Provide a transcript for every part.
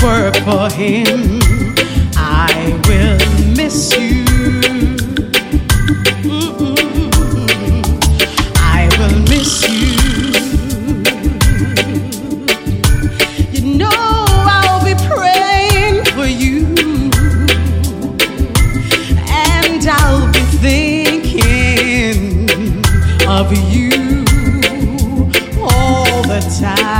for him. I will miss you. Mm-hmm. I will miss you. You know I'll be praying for you, and I'll be thinking of you all the time.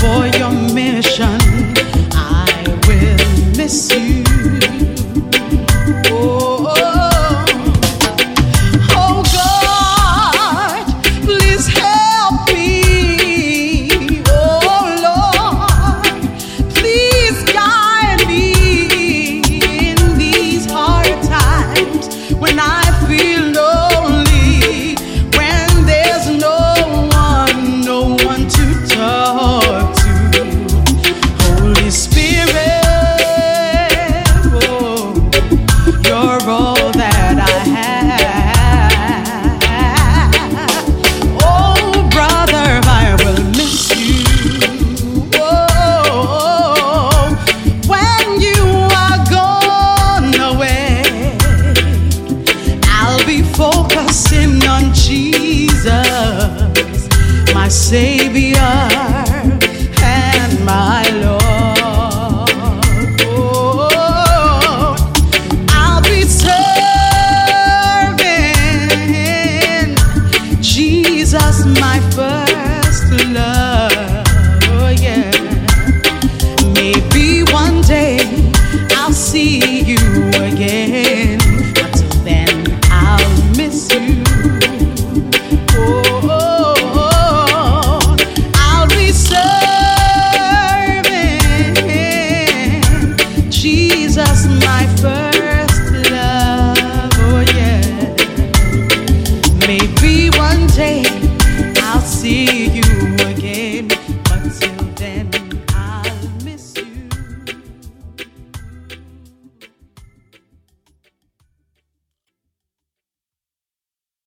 for your mission. I will miss you. Savior. see you